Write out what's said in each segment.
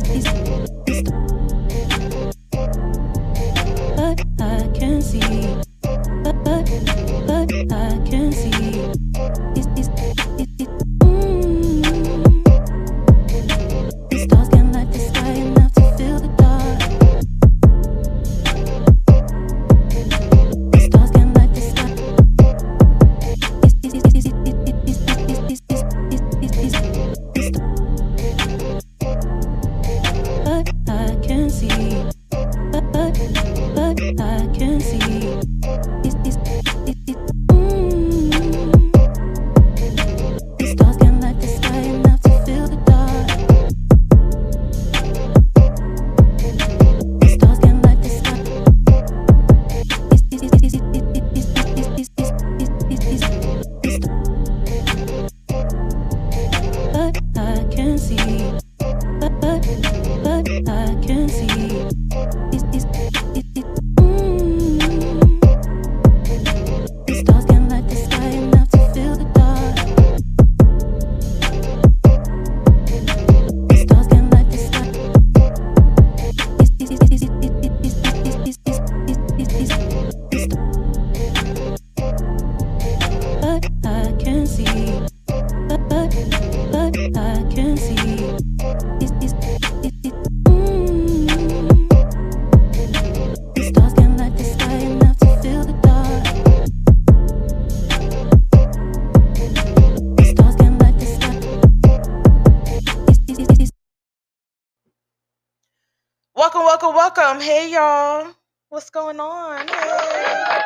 this. Welcome, welcome. Hey, y'all. What's going on? Hey.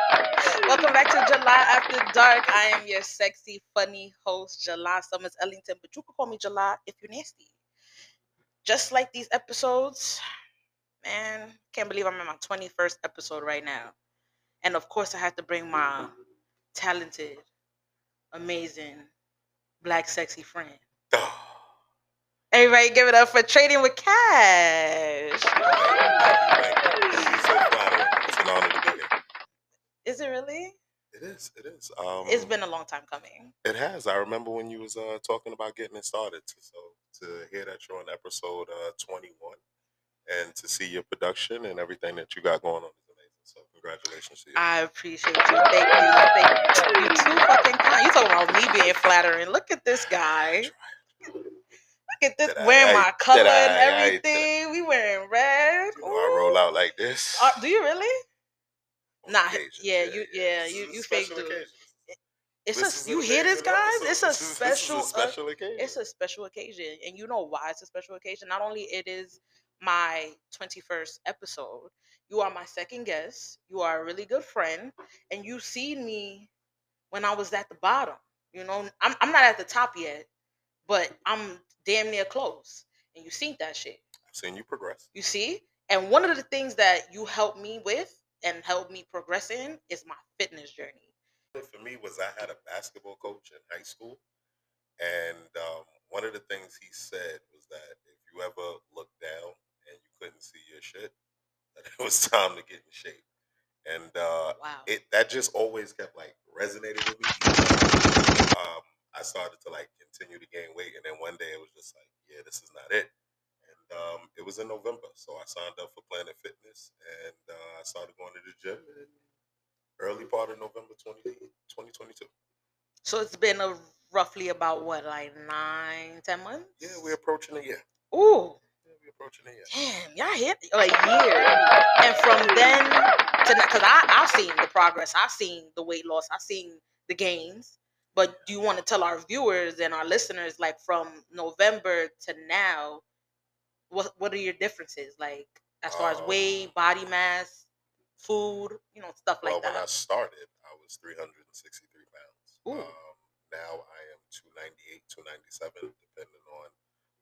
Welcome back to July After Dark. I am your sexy, funny host, July Summers Ellington, but you can call me July if you're nasty. Just like these episodes, man, can't believe I'm in my 21st episode right now. And of course, I have to bring my talented, amazing, black, sexy friend. Oh. Everybody give it up for Trading with Cash. She's so flattering. It's an honor to be here. Is it really? It is. It is. Um, It's been a long time coming. It has. I remember when you was uh, talking about getting it started. So to hear that you're on episode uh, 21 and to see your production and everything that you got going on is amazing. So congratulations to you. I appreciate you. Thank you. Thank you. You're too fucking kind. You talking about me being flattering. Look at this guy. At this I- wearing my color and I- everything. We wearing red. know, I roll out like this. Uh, do you really? on Nah, occasions. yeah, you- yeah, you- you fake dude. occasion. It's This a you hear this, guys? It's a This special. is a uh, special occasion. it's a special occasion and you know why it's a special occasion not only it is my 21st episode you are my second guest you are a really good friend and you seen me when i was at the bottom you know i'm, I'm not at the top yet but i'm damn near close and you seen that shit I've seen you progress. you see and one of the things that you helped me with and helped me progress in is my fitness journey for me was I had a basketball coach in high school, and um, one of the things he said was that if you ever looked down and you couldn't see your shit, that it was time to get in shape. And uh, wow it that just always kept like resonating with me. Um, I started to like continue to gain weight, and then one day it was just like, yeah, this is not it. And um, it was in November, so I signed up for Planet Fitness, and uh, I started going to the gym in early part of November 20, 2022. so it's been a roughly about what like nine ten months Yeah, we're approaching a year. Ooh, Yeah, we're approaching a year. damn, y'all hit a year. And from then to now, because I've seen the progress, I've seen the weight loss, I've seen the gains. But do you want to tell our viewers and our listeners, like from November to now, what what are your differences? Like as far as Um, weight, body mass, food, you know, stuff Well, like that? when I started, I was 363 pounds. Ooh. Um, now I am 298, 297, depending on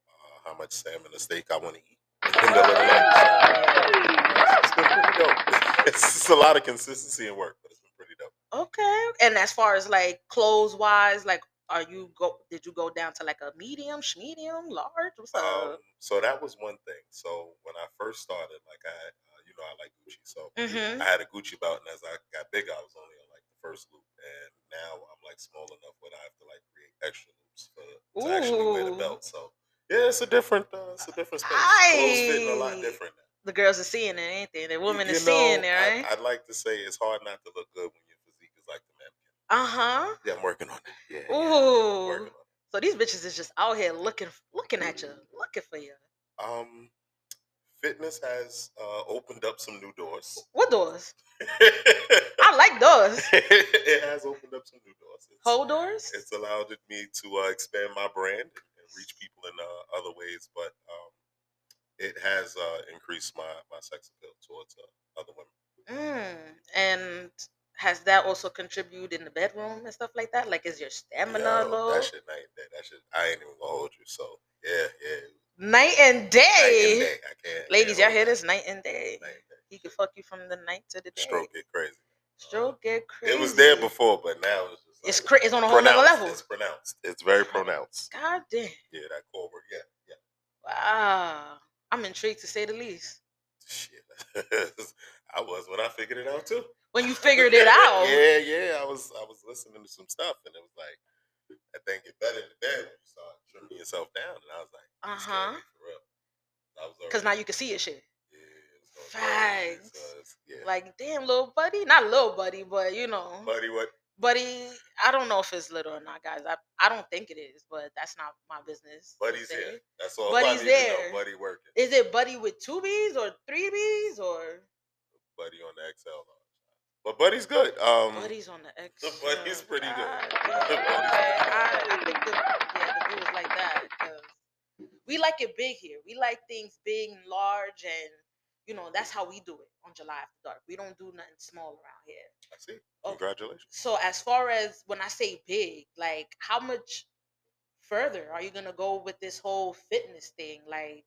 uh, how much salmon or steak I want to eat. in the middle of the night. So, it's been pretty dope. It's, it's a lot of consistency and work, but it's been pretty dope. Okay. And as far as like clothes wise, like are you go did you go down to like a medium, medium, large? What's up? Um, so that was one thing. So when I first started, like I, uh, you know, I like Gucci. So mm-hmm. I had a Gucci belt, and as I got bigger, I was only on like the first loop, and now I'm like small enough where I have to like create extra loops for to actually wear the belt. So Yeah, it's a different, uh, it's a different space. Clothes fitting a lot different now. The girls are seeing it, ain't they? The You- women you are seeing it, right? I, I'd like to say it's hard not to look good when your physique is like the mannequin. Uh huh. Yeah, I'm working on it. Yeah, yeah, Ooh. on So these bitches is just out here looking, looking at you, looking for you. Um, fitness has uh, opened up some new doors. What doors? I like doors. it has opened up some new doors. It's, Whole doors. it's allowed me to uh, expand my brand and, and reach people in uh, other ways, but um, it has uh, increased my, my sex appeal towards uh, other women. Mm. And has that also contributed in the bedroom and stuff like that? Like, is your stamina Yo, low? That shit night and day. That shit, I ain't even gonna hold you. So yeah, yeah. Night and day. Night and day. I can't. Ladies, y'all hear this? Night and day. Night and day. He can fuck you from the night to the day. Stroke get crazy. Stroke get crazy. It was there before, but now it's just like It's cra- it's on a whole other level. It's pronounced. It's very pronounced. God damn. Yeah, that core word. Yeah, yeah. Wow. I'm intrigued to say the least. Shit. I was when I figured it out too. When you figured it out. yeah, yeah. I was I was listening to some stuff and it was like that thing get better in the bed when you start trimming yourself down. And I was like, Uh huh. be for real. I was Because now you can see your shit. yeah, it was going crazy. Facts. So yeah. Like, damn, little buddy. Not little buddy, but you know. buddy, what? Buddy, I don't know if it's little or not, guys. I, I don't think it is, but that's not my business. Buddy's here. That's all. Buddy's I need to know. there. Buddy working. Is it buddy with two B's or three B's or Buddy on the XL. But Buddy's good. Um, buddy's on the X? Buddy's pretty good. God Buddy's damn, pretty good. I, I think the yeah the is like that we like it big here. We like things big and large, and you know that's how we do it on July After Dark. We don't do nothing small around here. I see. Oh. Congratulations. So as far as when I say big, like how much further are you gonna go with this whole fitness thing? Like,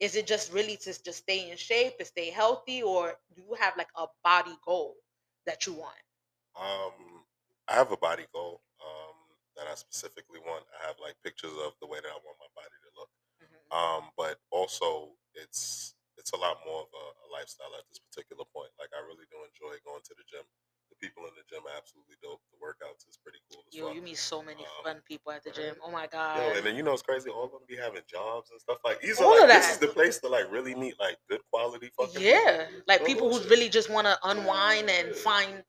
is it just really to just stay in shape, to stay healthy, or do you have like a body goal that you want? Um, I have a body goal um, that I specifically want. I have like pictures of the way that I want my body to look. Mhm. Um, but also it's it's a lot more of a, a lifestyle at this particular point. Like I really do enjoy going to the gym. The people in the gym are absolutely dope. The workouts pretty You meet so many Um, fun people at the gym. Oh my god. Yo, and then you know it's crazy. All of them be having jobs and stuff like. These All are of like this is the place to like really meet like good quality fucking. yeah, people. like people who really just want to unwind and find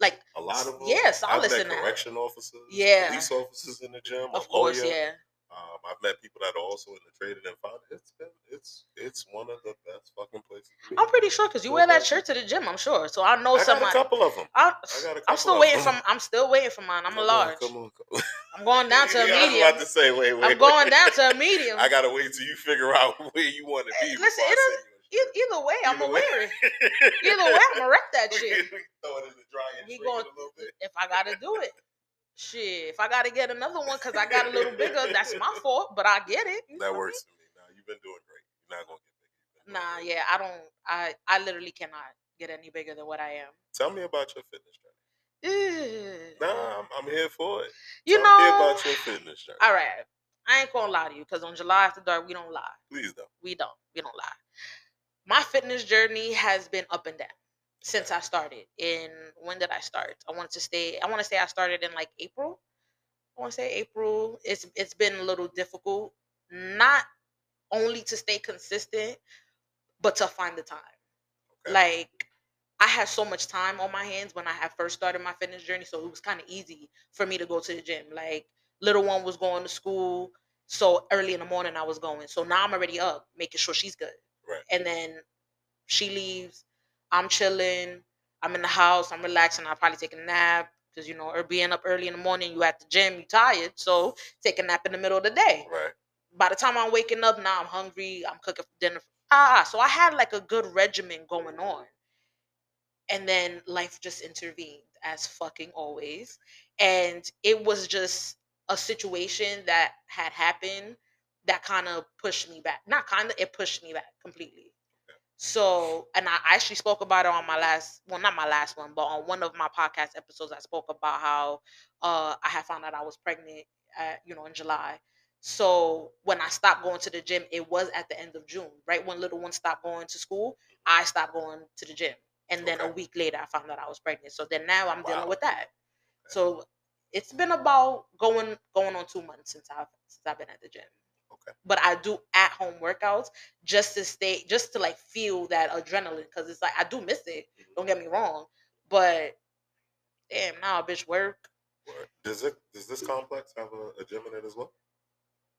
like A lot of them. yeah, solace in that. correction officers. Yeah. Police officers in the gym. of course, lawyer. yeah. I've met people that are also in the trading and found it's been it's it's one of the best fucking places. to. I'm pretty sure because you wear that shirt to the gym. I'm sure, so I know I got a couple of them. I, I got a I'm still waiting for. I'm still waiting for mine. I'm a Come on, large. Come on, come on. I'm going down to a Yeah, I was medium. about to say, wait, wait. I'm going wait. down to a medium. I gotta wait till you figure out where you want to be. Before listen, it a E- Either way, I'm gonna wear it. Either way, I'm gonna rep that shit. throw it in the dryer We going it a if I gotta do it. Shit, if I gotta get another one because I got a little bigger, that's my fault. But I get it. That works for me. Now you've been doing great. You're not gonna get bigger. You've been doing Nah, yeah, I don't. I I literally cannot get any bigger than what I am. Tell me about your fitness journey. Nah, I'm, I'm here for it. you Tell me know. about your fitness journey. all right, I ain't gonna lie to you because on July After Dark we don't lie. Please don't. We don't. We don't lie. My fitness journey has been up and down since I started. In when did I start? I wanted to stay. I want to say I started in like April. I want to say April. It's it's been a little difficult, not only to stay consistent, but to find the time. Okay. Like I had so much time on my hands when I had first started my fitness journey, so it was kind of easy for me to go to the gym. Like little one was going to school, so early in the morning I was going. So now I'm already up, making sure she's good. Right. And then she leaves, I'm chilling, I'm in the house, I'm relaxing. I'll probably take a nap because you know, or being up early in the morning, you at the gym, you tired, so take a nap in the middle of the day Right. by the time I'm waking up, now I'm hungry. I'm cooking for dinner. Ah, so I had like a good regimen going on. And then life just intervened as fucking always. And it was just a situation that had happened that kind of pushed me back. Not kind of, it pushed me back completely. So, and I actually spoke about it on my last, well, not my last one, but on one of my podcast episodes, I spoke about how uh, I had found out I was pregnant, at, you know, in July. So when I stopped going to the gym, it was at the end of June, right when little one stopped going to school. I stopped going to the gym, and then a week later, I found out I was pregnant. So then now I'm Wow. dealing with that. So it's been about going going on two months since I've since I've been at the gym. But I do at home workouts just to stay, just to like feel that adrenaline because it's like I do miss it. Mhm. Don't get me wrong, but damn, now bitch work. Does it? Does this complex have a, a gym in it as well?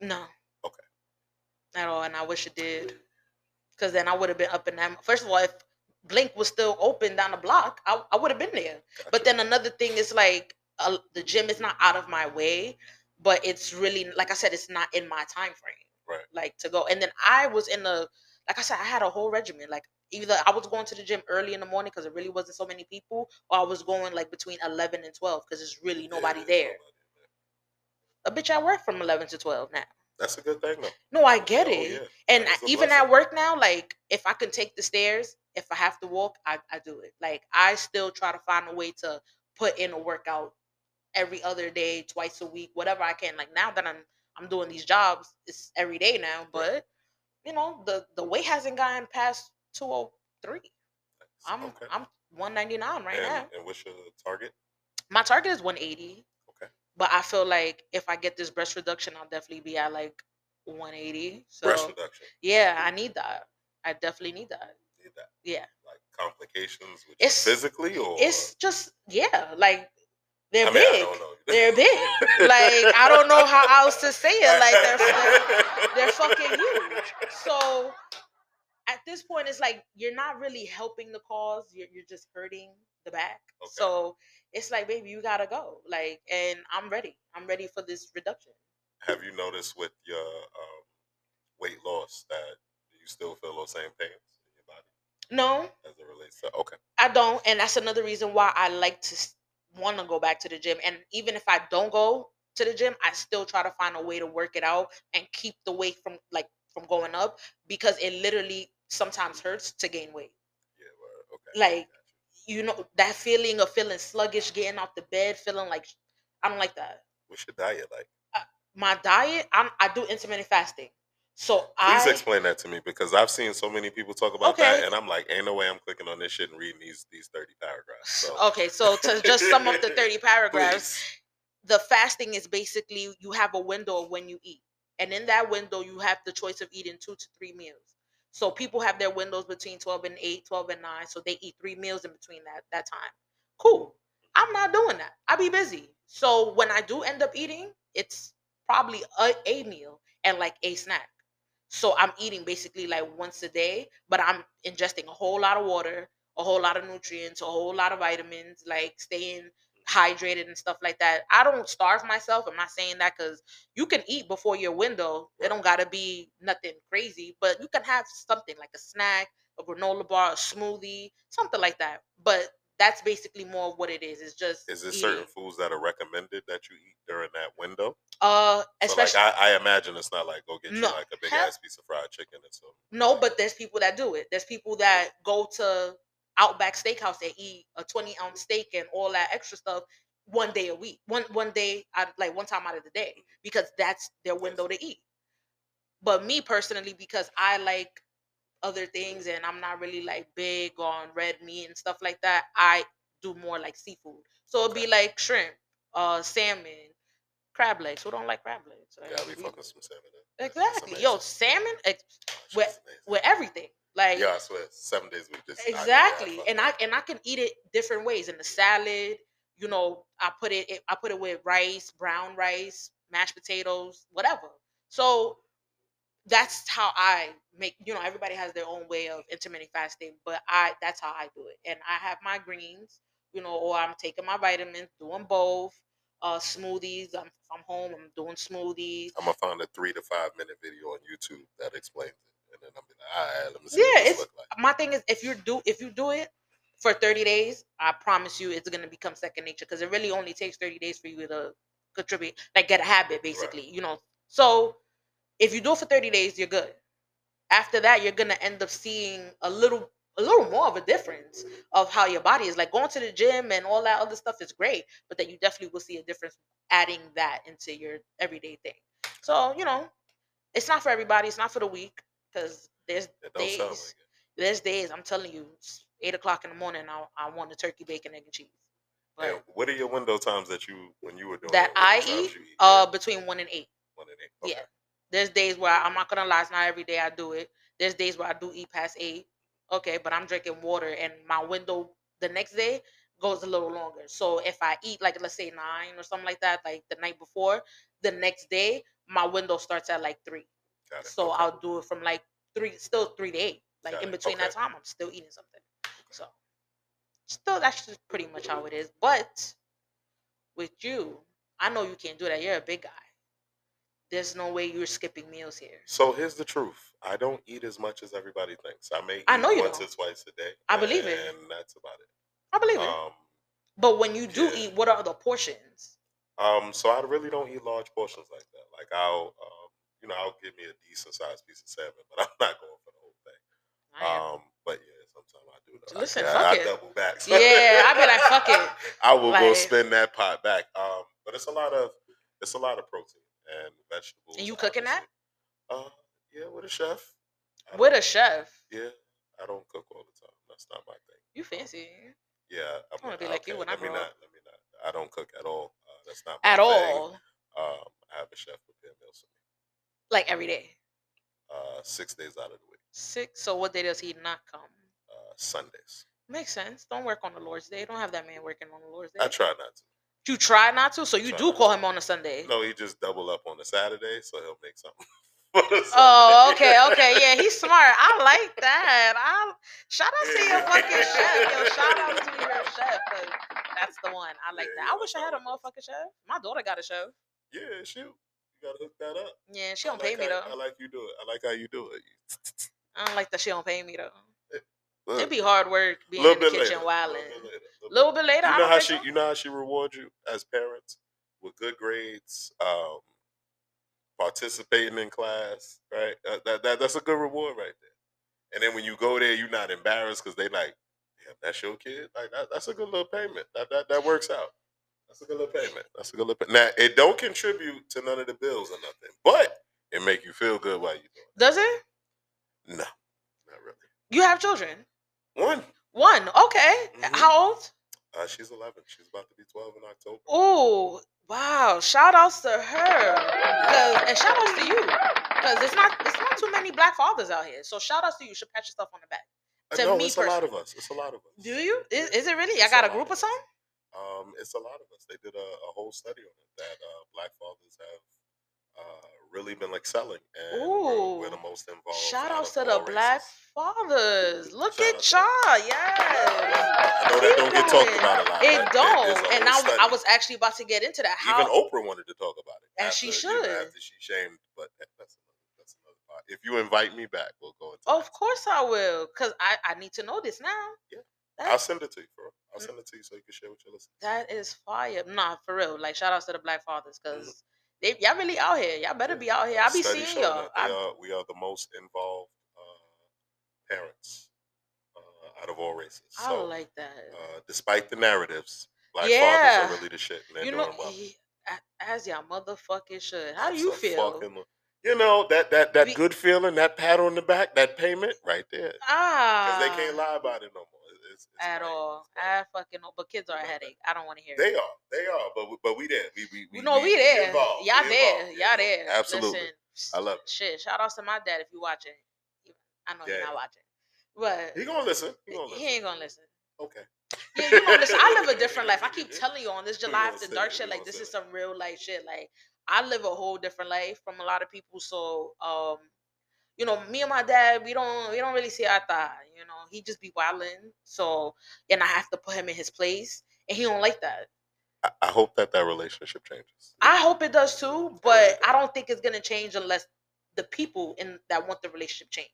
No. Okay. At all, and I wish it did, because then I would have been up in that. First of all, if Blink was still open down the block, I, I would have been there. But then another thing is like uh, the gym is not out of my way, but it's really like I said, it's not in my time frame. Right. Like to go, and then I was in the like I said, I had a whole regimen. Like either I was going to the gym early in the morning because it really wasn't so many people, or I was going like between eleven and twelve because there's really nobody there's there. nobody. A bitch, I work from eleven to twelve now. That's a good thing though. No, I get Oh, it. yeah. And I- even blessing. at work now, like if I can take the stairs, if I have to walk, I, I do it. Like I still try to find a way to put in a workout every other day, twice a week, whatever I can. Like now that I'm I'm doing these jobs, it's every day now. But you know, the the weight hasn't gotten past two oh three. I'm okay. I'm one ninety nine right and, now. and what's your target? My target is one eighty. Okay. But I feel like if I get this breast reduction, I'll definitely be at like one eighty. So Breast reduction. yeah, I need that. I definitely need that. Need that. Yeah. Like complications with It's- physically or It's just yeah, like they're I mean, big. They're big. Like I don't know how else to say it. Like they're they're, they're fucking huge. So at this point, it's like you're not really helping the cause. You're you're just hurting the back. Okay. So it's like, baby, you gotta go. Like, and I'm ready. I'm ready for this reduction. Have you noticed with your um, weight loss that you still feel those same pains in your body No, as it relates to? Okay. I don't, and that's another reason why I like to want to go back to the gym. And even if I don't go to the gym, I still try to find a way to work it out and keep the weight from like from going up because it literally sometimes hurts to gain weight. Yeah. Well, okay. Like, You know that feeling of feeling sluggish, getting out the bed, feeling like I don't like that. What's your diet like? Uh, my diet, I'm I do intermittent fasting, so Please I explain that to me because I've seen so many people talk about Okay. that, and I'm like, ain't no way I'm clicking on this shit and reading these these thirty paragraphs. So okay. So to just sum up the thirty paragraphs, please. the fasting is basically you have a window of when you eat and in that window you have the choice of eating two to three meals so people have their windows between 12 and 8 12 and 9 so they eat three meals in between that that time cool i'm not doing that i be busy so when i do end up eating it's probably a, a meal and like a snack so i'm eating basically like once a day but i'm ingesting a whole lot of water a whole lot of nutrients a whole lot of vitamins like staying hydrated and stuff like that. I don't starve myself. I'm not saying that because you can eat before your window. It don't gotta be nothing crazy, but you can have something like a snack, a granola bar, a smoothie, something like that. But that's basically more of what it is. It's just Is there eating. certain foods that are recommended that you eat during that window? uh So especially like I, I imagine it's not like go get you like a big Hell- ass piece of fried chicken and some. No, but there's people that do it. There's people that go to Outback Steakhouse and eat a 20 ounce steak and all that extra stuff one day a week. One one day out like one time out of the day because that's their window to eat. But me personally, because I like other things and I'm not really like big on red meat and stuff like that, I do more like seafood. So it'd be like shrimp, uh salmon, crab legs. Who don't like crab legs? Yeah, be we- fucking some salmon. That's Exactly. Yo, salmon ex- with- with everything. Like Yeah, I swear, seven days a week. This, I- yeah, I exactly and i and i can eat it different ways in the salad you know i put it it- i put it with rice brown rice mashed potatoes whatever so that's how i make you know everybody has their own way of intermittent fasting but i that's how i do it. And i have my greens you know or i'm taking my vitamins doing both uh smoothies. I'm, I'm home i'm doing smoothies. I'm gonna find a three to five minute video on YouTube that explains it, and then I'm like, all right, let me see Yeah, it's- like. my thing is if you do if you do it for 30 days i promise you it's going to become second nature because it really only takes 30 days for you to contribute like get a habit basically you know? So if you do it for 30 days you're good after that you're going to end up seeing a little a little more of a difference of how your body is like going to the gym and all that other stuff is great but that you definitely will see a difference adding that into your everyday thing so you know it's not for everybody it's not for the week because there's It like days there's days I'm telling you, it's eight o'clock in the morning. I I want a turkey, bacon, egg, and cheese. And what are your window times that you when you were doing that I are the times eat, eat? uh, between one and eight. one and eight. yeah. Okay. There's days where I'm not gonna lie, it's not every day I do it. There's days where I do eat past eight. Okay, but I'm drinking water and my window the next day goes a little longer. So if I eat like let's say nine or something like that, like the night before, the next day my window starts at like three. So okay. I'll do it from like three, still three to eight. Like Got in between that time, I'm still eating something. So still, that's just pretty much how it is. But with you, I know you can't do that. You're a big guy. There's no way you're skipping meals here. So here's the truth. I don't eat as much as everybody thinks. I may eat I know you once don't. or twice a day. I believe it. And that's about it. I believe it. Um, But when you do yeah. eat, what are the portions? um, so I really don't eat large portions like that. Like I'll, um, you know, I'll give me a decent sized piece of salmon, but I'm not going for the whole thing. Um, but yeah, sometimes I do. Though. Listen, I, fuck I, it. I double back. Yeah, I be like, fuck it. I will go Like- spend that pot back. Um, but it's a lot of it's a lot of protein and vegetables. And you cooking that? Uh, yeah, with a chef. I With a chef. Yeah, I don't cook all the time. That's not my thing. You fancy. Yeah, I'm I wanna be like you when I let me not. Let me not. I don't cook at all. Uh, that's not my At thing. all. Um, I have a chef prepare meals for me. Like every day. Uh, six days out of the week. Six. So what day does he not come? Uh, Sundays. Makes sense. Don't work on the Lord's Day. Don't have that man working on the Lord's Day. I try not to. You try not to, so you do call him on a Sunday. No, he just double up on a Saturday, so he'll make something. Oh, okay, okay, yeah, he's smart. I like that. I shout out to your fucking chef, yo. Shout out to your chef, that's the one. I like Yeah, that. I wish I had a motherfucking chef. My daughter got a chef. Yeah, shoot. You gotta hook that up. Yeah, she don't pay like me how- though. I like you do it. I like how you do it. I don't like that she don't pay me though. Look, It'd be hard work being in the kitchen wilding. Little bit later, A little bit later, You know how she, so. you know how she rewards you as parents with good grades, um, participating in class, right? Uh, that, that that's a good reward right there. And then when you go there, you're not embarrassed because they like, yeah, that's your kid. Like that, that's a good little payment. That that that works out. That's a good little payment. That's a good little. Pay- now it don't contribute to none of the bills or nothing, but it make you feel good while you doing Does it? No, not really. You have children? One. One. Okay. Mhm. How old? Uh, she's 11. She's about to be 12 in October. Oh, wow. Shout outs to her. and shout outs to you. Because it's not it's not too many black fathers out here. So shout outs to you. You should pat yourself on the back. To no, me it's a lot of us. It's a lot of us. Do you? Is, is it really? I got a a group of of some? Um, it's a lot of us. They did a, a whole study on it that uh, black fathers have uh, really been excelling, and we're, we're the most involved. Shout out to the all black fathers. Look Shout at y'all. Yes. I know that don't get talked about a lot. It don't. a And I, I was actually about to get into that. How Even Oprah wanted to talk about it, And after, she you know, should. after she shamed. But that- that's another, that's another part. If you invite me back, we'll go into. Of that. course I will, cause I I need to know this now. Yeah. That- I'll send it to you, bro. I'll Mm. send it to you so you can share with your listeners. That is fire. Nah, for real. Like shout outs to the black fathers, Mm-hmm. They y'all really out here. Y'all better be out here. I'll be seeing y'all. I- are, we are the most involved uh, parents uh, out of all races. I So, like that. uh, despite the narratives, black Yeah. fathers are really the shit, and they're you doing know, well. he- as y'all motherfucking should. How do you feel? Abso-fucking- You know that that that Be- good feeling, that pat on the back, that payment, right there, Ah, because they can't lie about it no more. It- It's, it's at all. I fucking know, but kids are a headache. I don't want to hear They it. are, they are, but we, but we there. We we we no, we there. involved. Y'all We there. involved. Y'all there. Absolutely, Listen, I love it. shit. Shout outs to my dad if you watching. I know Yeah. you're not watching, but He gonna listen. He he gonna listen. ain't gonna listen. Okay. Yeah, you know, listen, I live a different life. I keep telling you on this July after dark shit. Like this is some real life shit. Like I live a whole different life from a lot of people. So um, you know, me and my dad, we don't we don't really see eye to eye. You know, he just be wilding. So and I have to put him in his place, and he don't like that. I, I hope that that relationship changes. I hope it does too, but I don't think it's gonna change unless the people in that want the relationship change.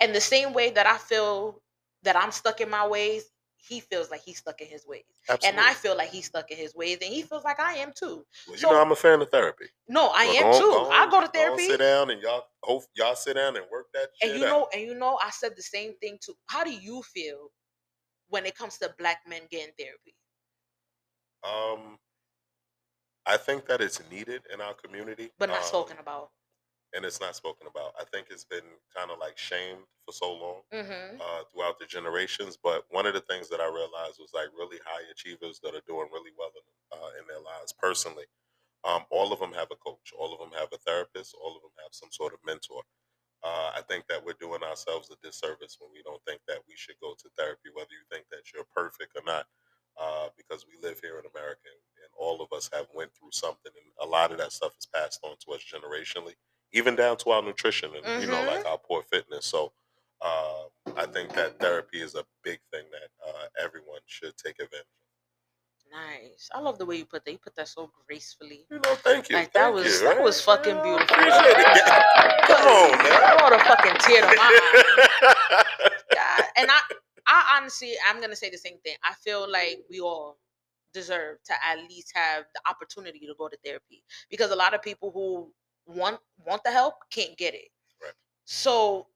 And the same way that I feel that I'm stuck in my ways, he feels like he's stuck in his ways. Absolutely. And I feel like he's stuck in his ways, and he feels like I am too. well, you so- know, I'm a fan of therapy. No, I Well, am go too. go I go to go therapy. sit down and y'all hope y'all sit down and work that shit and you out. know, and you know, I said the same thing too. How do you feel when it comes to black men getting therapy? Um, I think that it's needed in our community, But not um, spoken about. And it's not spoken about. I think it's been kind of like shamed for so long Mm-hmm. uh, throughout the generations. But one of the things that I realized was like really high achievers that are doing really well in, uh, in their lives personally. Um, all of them have a coach. All of them have a therapist. All of them have some sort of mentor. Uh, I think that we're doing ourselves a disservice when we don't think that we should go to therapy, whether you think that you're perfect or not, uh, because we live here in America and, and all of us have went through something, and a lot of that stuff is passed on to us generationally, even down to our nutrition and you know like our poor fitness. So uh, I think that therapy is a big thing that uh, everyone should take advantage of. Nice. I love the way you put that. You put that so gracefully. You know, thank you. Like, that was- you, that right? was fucking beautiful. It. Come on, I man. brought a fucking tear to my eye. God. And I, I honestly, I'm gonna say the same thing. I feel like we all deserve to at least have the opportunity to go to therapy because a lot of people who want want the help can't get it. Right. So,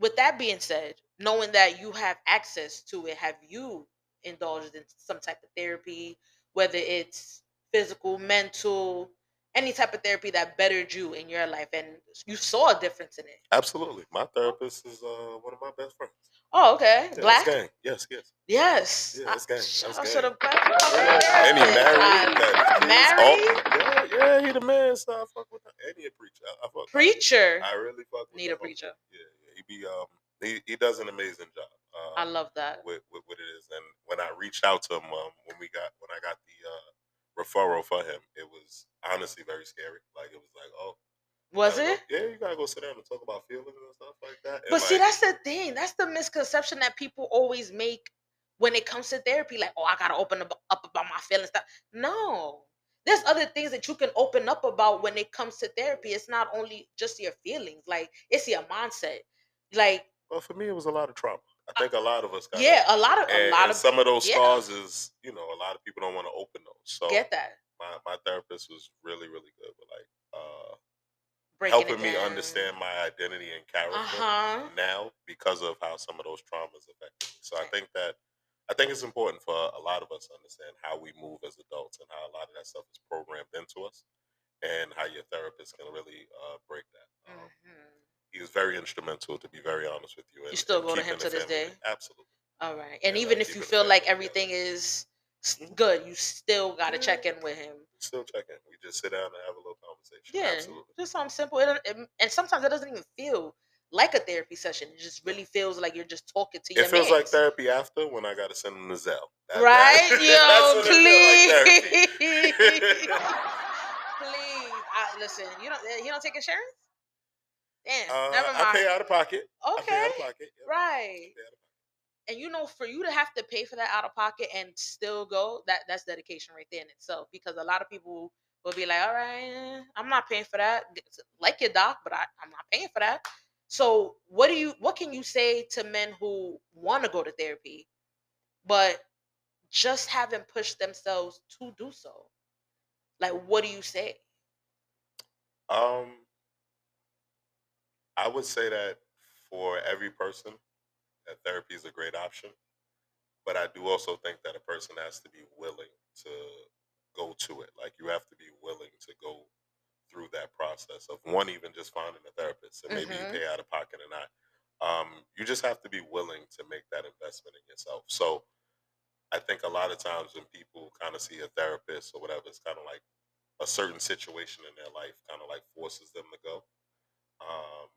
with that being said, knowing that you have access to it, have you indulged in some type of therapy, whether it's physical, mental, any type of therapy that bettered you in your life, and you saw a difference in it? Absolutely. My therapist is uh, one of my best friends. Oh, okay. Yeah, Black. gang. Yes, yes. Yes. Yeah, I- it's gang. Out to gang. black. Yeah. And he married. I- kids. married? Oh, yeah, yeah, he the man. So I fuck with him. And he a preacher. I, I fuck Preacher. I really fuck with Need that a preacher. Yeah, yeah. He be um he, he does an amazing job. Uh, I love that. with, with what it is. And when I reached out to him, um, when we got when I got the uh, referral for him, it was honestly very scary. Like it was like, oh, Was it? go- yeah, you gotta go sit down and talk about feelings and stuff like that. And But see, that's the thing. That's the misconception that people always make when it comes to therapy. Like, oh, I gotta open up, up about my feelings. Stuff. No, there's other things that you can open up about when it comes to therapy. It's not only just your feelings. Like, it's your mindset. Like, well, for me, it was a lot of trauma. I think a lot of us got yeah, a lot of and, a lot of some of those yeah. scars is you know a lot of people don't want to open those. So get that my my therapist was really really good with like uh, breaking helping me understand my identity and character. Uh huh. now because of how some of those traumas affected me. So I think that I think it's important for a lot of us to understand how we move as adults and how a lot of that stuff is programmed into us, and how your therapist can really uh, break that. Um, he was very instrumental, to be very honest with you. you still go to him to this family- day? Absolutely. All right. And Yeah, even like if you feel like family everything is Mhm. good, you still got to Yeah. check in with him. Still check in. We just sit down and have a little conversation. Yeah, Absolutely. just something simple. It, it- and sometimes it doesn't even feel like a therapy session. It just really feels like you're just talking to your It feels like therapy after when I got to send him to Zelle. That- right? that- Yo, that's when it feel like please. please. I, listen, you don't you don't take insurance? Damn, Uh, never I pay out of pocket. I pay out Okay. of pocket. Yep. Right. Of And you know, for you to have to pay for that out of pocket and still go, that that's dedication right there in itself. Because a lot of people will be like, "All right, I'm not paying for that." Like your doc, but I, I'm not paying for that. So, what do you? What can you say to men who want to go to therapy, but just haven't pushed themselves to do so? Like, what do you say? Um, I would say that for every person, that therapy is a great option. But I do also think that a person has to be willing to go to it. Like you have to be willing to go through that process of one, even just finding a therapist, and maybe Mhm. you pay out of pocket or not. Um, you just have to be willing to make that investment in yourself. So I think a lot of times when people kind of see a therapist or whatever, it's kind of like a certain situation in their life kind of like forces them to go. Um,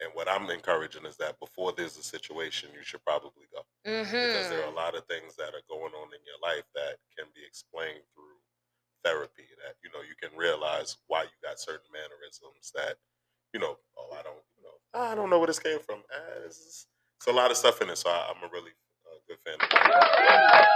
and what I'm encouraging is that before there's a situation, you should probably go because there are a Mm-hmm. lot of things that are going on in your life that can be explained through therapy. That you know you can realize why you got certain mannerisms that you know. Oh, I don't, you know, I don't know where this came from. Uh, it's, a lot of stuff in it, so I, I'm a really uh, good fan. Of that.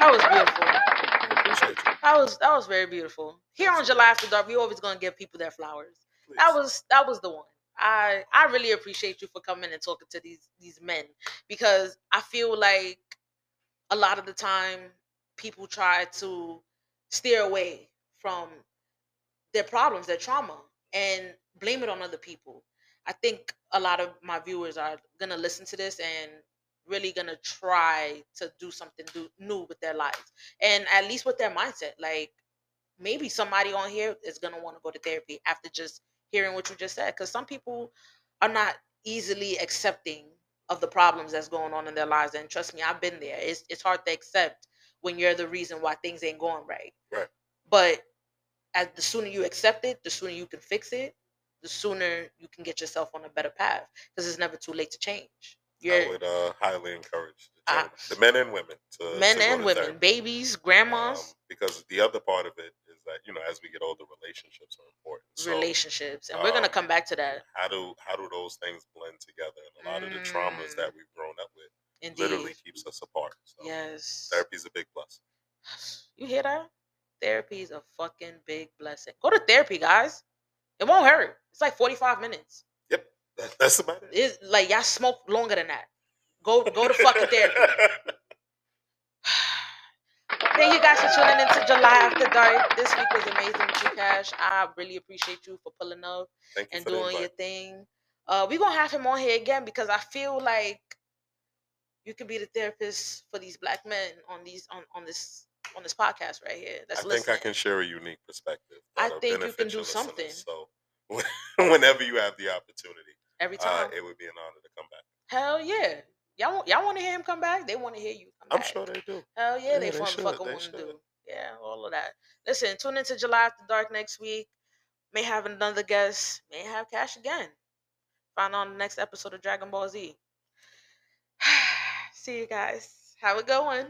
That was beautiful. I appreciate you. That was that was very beautiful. Here on July After Dark, we always gonna give people their flowers. That was that was the one. I I really appreciate you for coming and talking to these these men because I feel like a lot of the time people try to steer away from their problems, their trauma, and blame it on other people. I think a lot of my viewers are gonna listen to this and really gonna try to do something do, new with their lives and at least with their mindset. Like maybe somebody on here is gonna want to go to therapy after just hearing what you just said, because some people are not easily accepting of the problems that's going on in their lives. And trust me, I've been there. It's it's hard to accept when you're the reason why things ain't going right. Right. But as the sooner you accept it, the sooner you can fix it, the sooner you can get yourself on a better path. Because it's never too late to change. I You're would uh, highly encourage the, I- the men and women to men to and women, therapy. babies, Um, grandmas, because the other part of it that you know as we get older, relationships are important. So relationships, and we're gonna um, come back to that. how do how do those things blend together? And a lot of the traumas Mm. that we've grown up with Indeed. literally keeps us apart. So Yes. therapy is a big plus. You hear that? Therapy is a fucking big blessing. Go to therapy, guys. It won't hurt. It's like 45 minutes. Yep, that, that's about it. It's like y'all smoke longer than that. Go go to fucking therapy. Thank you guys for tuning into July After Dark. This week was amazing with you, Cash. I really appreciate you for pulling up and doing your thing. Uh, we're gonna have him on here again because I feel like you could be the therapist for these black men on these on, on this on this podcast right here. That's I think I can share a unique perspective. I think you can do something. So whenever you have the opportunity, Every uh, time. it would be an honor to come back. Hell yeah. Y'all want y'all want to hear him come back? They want to hear you come I'm back. sure they do. Hell yeah, Yeah, they they fucking want to do. Yeah, all of that. Listen, tune into July After Dark next week. May have another guest. May have Cash again. Find on the next episode of Dragon Ball Z. See you guys. How it going?